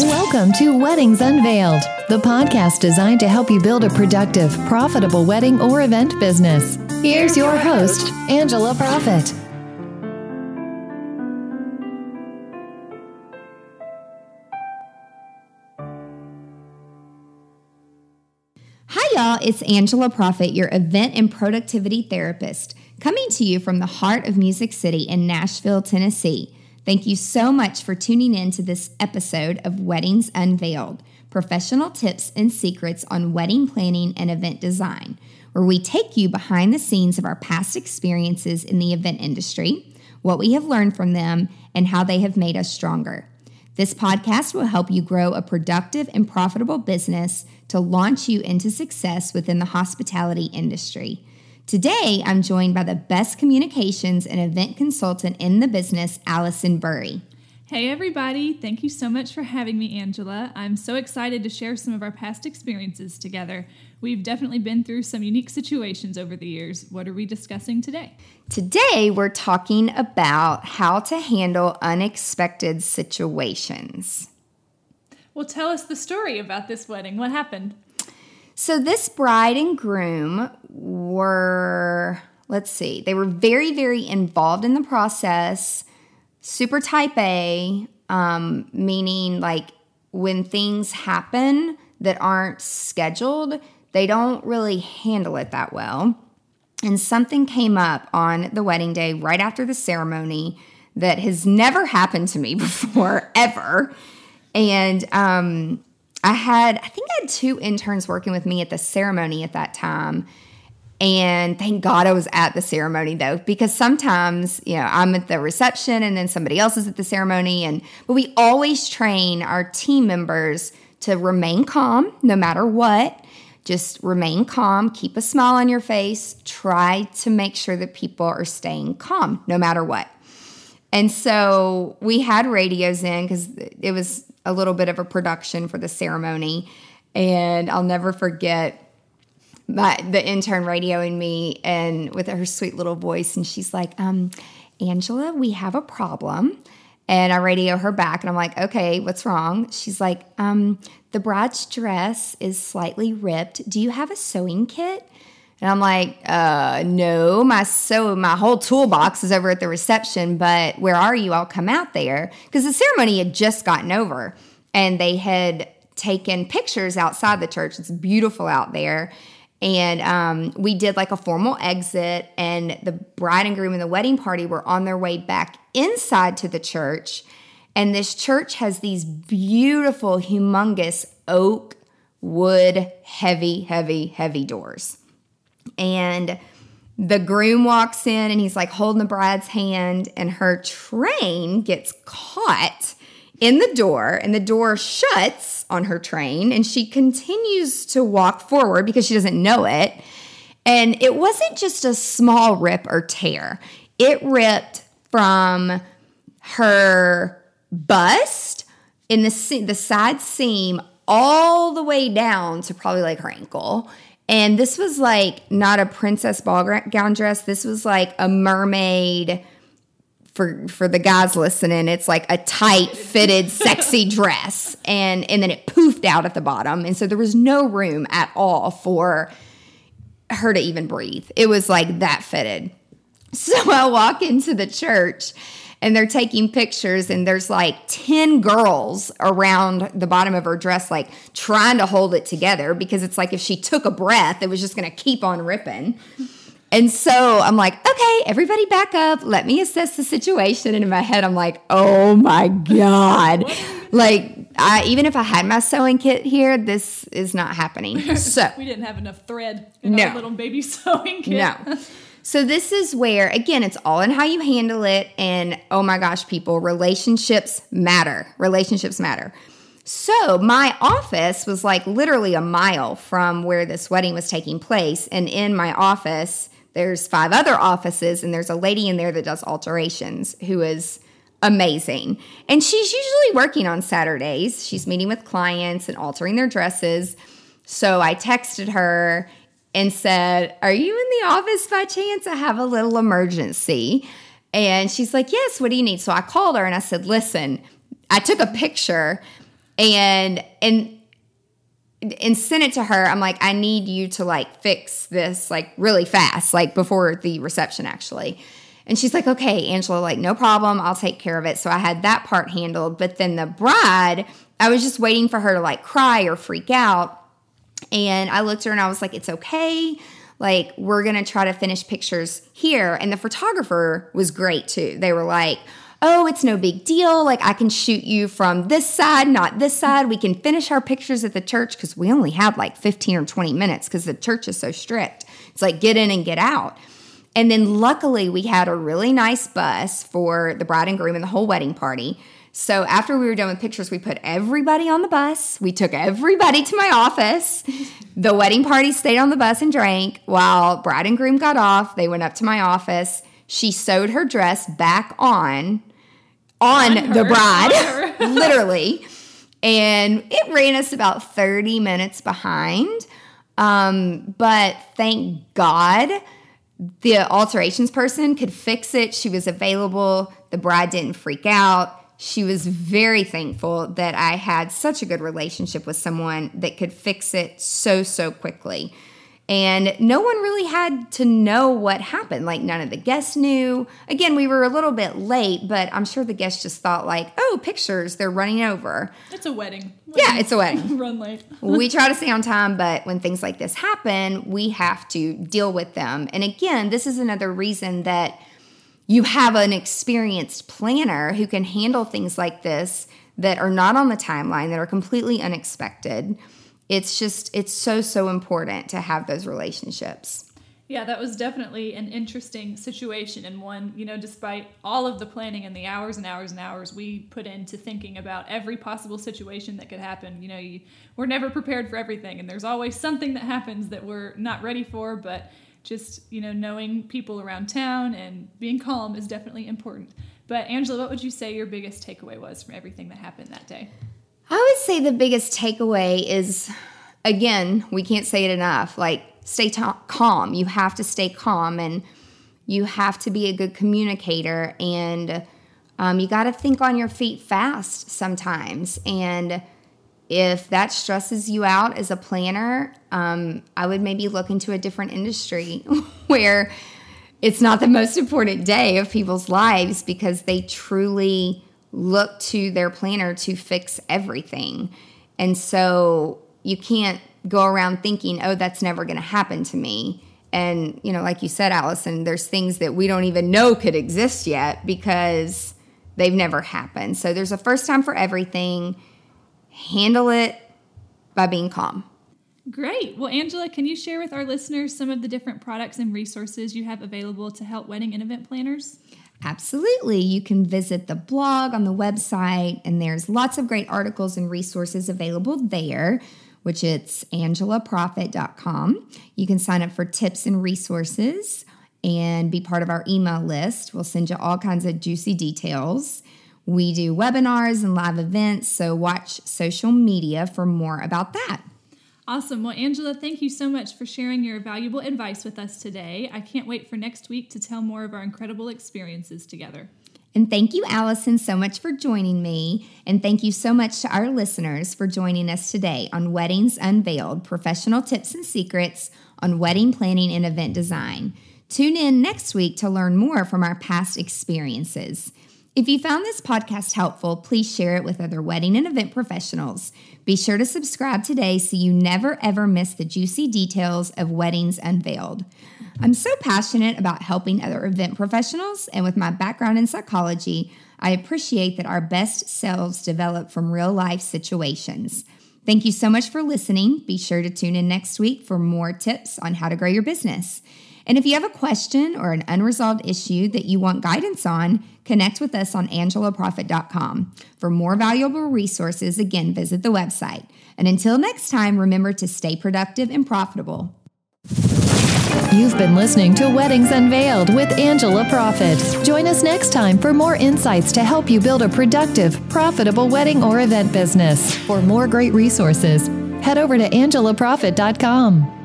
Welcome to Weddings Unveiled, the podcast designed to help you build a productive, profitable wedding or event business. Here's your host, Angela Proffitt. Hi, y'all. It's Angela Proffitt, your event and productivity therapist, coming to you from the heart of Music City in Nashville, Tennessee. Thank you so much for tuning in to this episode of Weddings Unveiled professional tips and secrets on wedding planning and event design, where we take you behind the scenes of our past experiences in the event industry, what we have learned from them, and how they have made us stronger. This podcast will help you grow a productive and profitable business to launch you into success within the hospitality industry. Today, I'm joined by the best communications and event consultant in the business, Allison Burry. Hey, everybody. Thank you so much for having me, Angela. I'm so excited to share some of our past experiences together. We've definitely been through some unique situations over the years. What are we discussing today? Today, we're talking about how to handle unexpected situations. Well, tell us the story about this wedding. What happened? So, this bride and groom were, let's see, they were very, very involved in the process, super type A, um, meaning like when things happen that aren't scheduled, they don't really handle it that well. And something came up on the wedding day right after the ceremony that has never happened to me before, ever. And um, I had, I think I had two interns working with me at the ceremony at that time. And thank God I was at the ceremony though, because sometimes, you know, I'm at the reception and then somebody else is at the ceremony. And, but we always train our team members to remain calm no matter what. Just remain calm, keep a smile on your face, try to make sure that people are staying calm no matter what. And so we had radios in because it was a little bit of a production for the ceremony. And I'll never forget my the intern radioing me and with her sweet little voice. And she's like, um, Angela, we have a problem. And I radio her back and I'm like, okay, what's wrong? She's like, um, the bride's dress is slightly ripped. Do you have a sewing kit? And I'm like, uh, no, my so my whole toolbox is over at the reception, but where are you? I'll come out there. Because the ceremony had just gotten over and they had taken pictures outside the church. It's beautiful out there. And um, we did like a formal exit, and the bride and groom and the wedding party were on their way back inside to the church. And this church has these beautiful, humongous oak, wood, heavy, heavy, heavy doors. And the groom walks in and he's like holding the bride's hand, and her train gets caught in the door, and the door shuts on her train, and she continues to walk forward because she doesn't know it. And it wasn't just a small rip or tear, it ripped from her bust in the, the side seam all the way down to probably like her ankle and this was like not a princess ball gown dress. This was like a mermaid for for the guys listening. It's like a tight fitted sexy dress and and then it poofed out at the bottom. And so there was no room at all for her to even breathe. It was like that fitted. So I walk into the church and they're taking pictures and there's like 10 girls around the bottom of her dress like trying to hold it together because it's like if she took a breath it was just going to keep on ripping and so i'm like okay everybody back up let me assess the situation and in my head i'm like oh my god like I, even if I had my sewing kit here, this is not happening. So we didn't have enough thread in no. our little baby sewing kit. No. So this is where again it's all in how you handle it and oh my gosh people relationships matter. Relationships matter. So my office was like literally a mile from where this wedding was taking place and in my office there's five other offices and there's a lady in there that does alterations who is amazing. And she's usually working on Saturdays. She's meeting with clients and altering their dresses. So I texted her and said, Are you in the office by chance? I have a little emergency. And she's like, Yes, what do you need? So I called her and I said, Listen, I took a picture and and and sent it to her. I'm like, I need you to like fix this like really fast, like before the reception actually. And she's like, okay, Angela, like, no problem. I'll take care of it. So I had that part handled. But then the bride, I was just waiting for her to like cry or freak out. And I looked her and I was like, it's okay. Like, we're going to try to finish pictures here. And the photographer was great too. They were like, oh, it's no big deal. Like, I can shoot you from this side, not this side. We can finish our pictures at the church because we only had like 15 or 20 minutes because the church is so strict. It's like get in and get out. And then luckily, we had a really nice bus for the bride and groom and the whole wedding party. So after we were done with pictures, we put everybody on the bus. We took everybody to my office. The wedding party stayed on the bus and drank while bride and groom got off. They went up to my office. She sewed her dress back on on, on the bride, literally. And it ran us about 30 minutes behind. Um, but thank God the alterations person could fix it. She was available. The bride didn't freak out. She was very thankful that I had such a good relationship with someone that could fix it so, so quickly. And no one really had to know what happened. Like, none of the guests knew. Again, we were a little bit late, but I'm sure the guests just thought, like, oh, pictures, they're running over. It's a wedding. wedding. Yeah, it's a wedding. Run late. we try to stay on time, but when things like this happen, we have to deal with them. And again, this is another reason that you have an experienced planner who can handle things like this that are not on the timeline, that are completely unexpected. It's just it's so so important to have those relationships. Yeah that was definitely an interesting situation and one you know despite all of the planning and the hours and hours and hours we put into thinking about every possible situation that could happen you know you, we're never prepared for everything and there's always something that happens that we're not ready for but just you know knowing people around town and being calm is definitely important but angela what would you say your biggest takeaway was from everything that happened that day I would say the biggest takeaway is again, we can't say it enough like, stay t- calm. You have to stay calm and you have to be a good communicator and um, you got to think on your feet fast sometimes. And if that stresses you out as a planner, um, I would maybe look into a different industry where it's not the most important day of people's lives because they truly look to their planner to fix everything. And so you can't go around thinking, oh, that's never going to happen to me. And, you know, like you said, Allison, there's things that we don't even know could exist yet because they've never happened. So there's a first time for everything. Handle it by being calm. Great. Well, Angela, can you share with our listeners some of the different products and resources you have available to help wedding and event planners? Absolutely. You can visit the blog on the website, and there's lots of great articles and resources available there, which it's angelaproffitt.com. You can sign up for tips and resources and be part of our email list. We'll send you all kinds of juicy details. We do webinars and live events, so watch social media for more about that. Awesome. Well, Angela, thank you so much for sharing your valuable advice with us today. I can't wait for next week to tell more of our incredible experiences together. And thank you, Allison, so much for joining me. And thank you so much to our listeners for joining us today on Weddings Unveiled Professional Tips and Secrets on Wedding Planning and Event Design. Tune in next week to learn more from our past experiences. If you found this podcast helpful, please share it with other wedding and event professionals. Be sure to subscribe today so you never ever miss the juicy details of Weddings Unveiled. I'm so passionate about helping other event professionals, and with my background in psychology, I appreciate that our best selves develop from real life situations. Thank you so much for listening. Be sure to tune in next week for more tips on how to grow your business. And if you have a question or an unresolved issue that you want guidance on, connect with us on angelaproffitt.com. For more valuable resources, again, visit the website. And until next time, remember to stay productive and profitable. You've been listening to Weddings Unveiled with Angela Proffitt. Join us next time for more insights to help you build a productive, profitable wedding or event business. For more great resources, head over to angelaproffitt.com.